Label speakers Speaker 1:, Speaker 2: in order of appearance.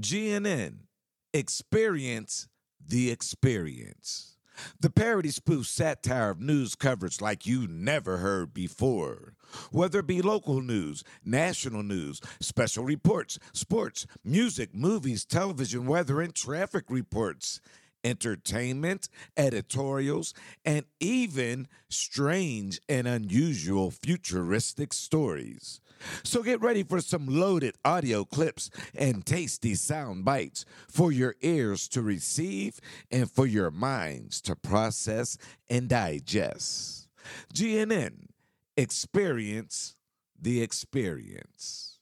Speaker 1: GNN, experience the experience. The parody spoof satire of news coverage like you never heard before. Whether it be local news, national news, special reports, sports, music, movies, television, weather, and traffic reports, entertainment, editorials, and even strange and unusual futuristic stories. So get ready for some loaded audio clips and tasty sound bites for your ears to receive and for your minds to process and digest. GNN, experience the experience.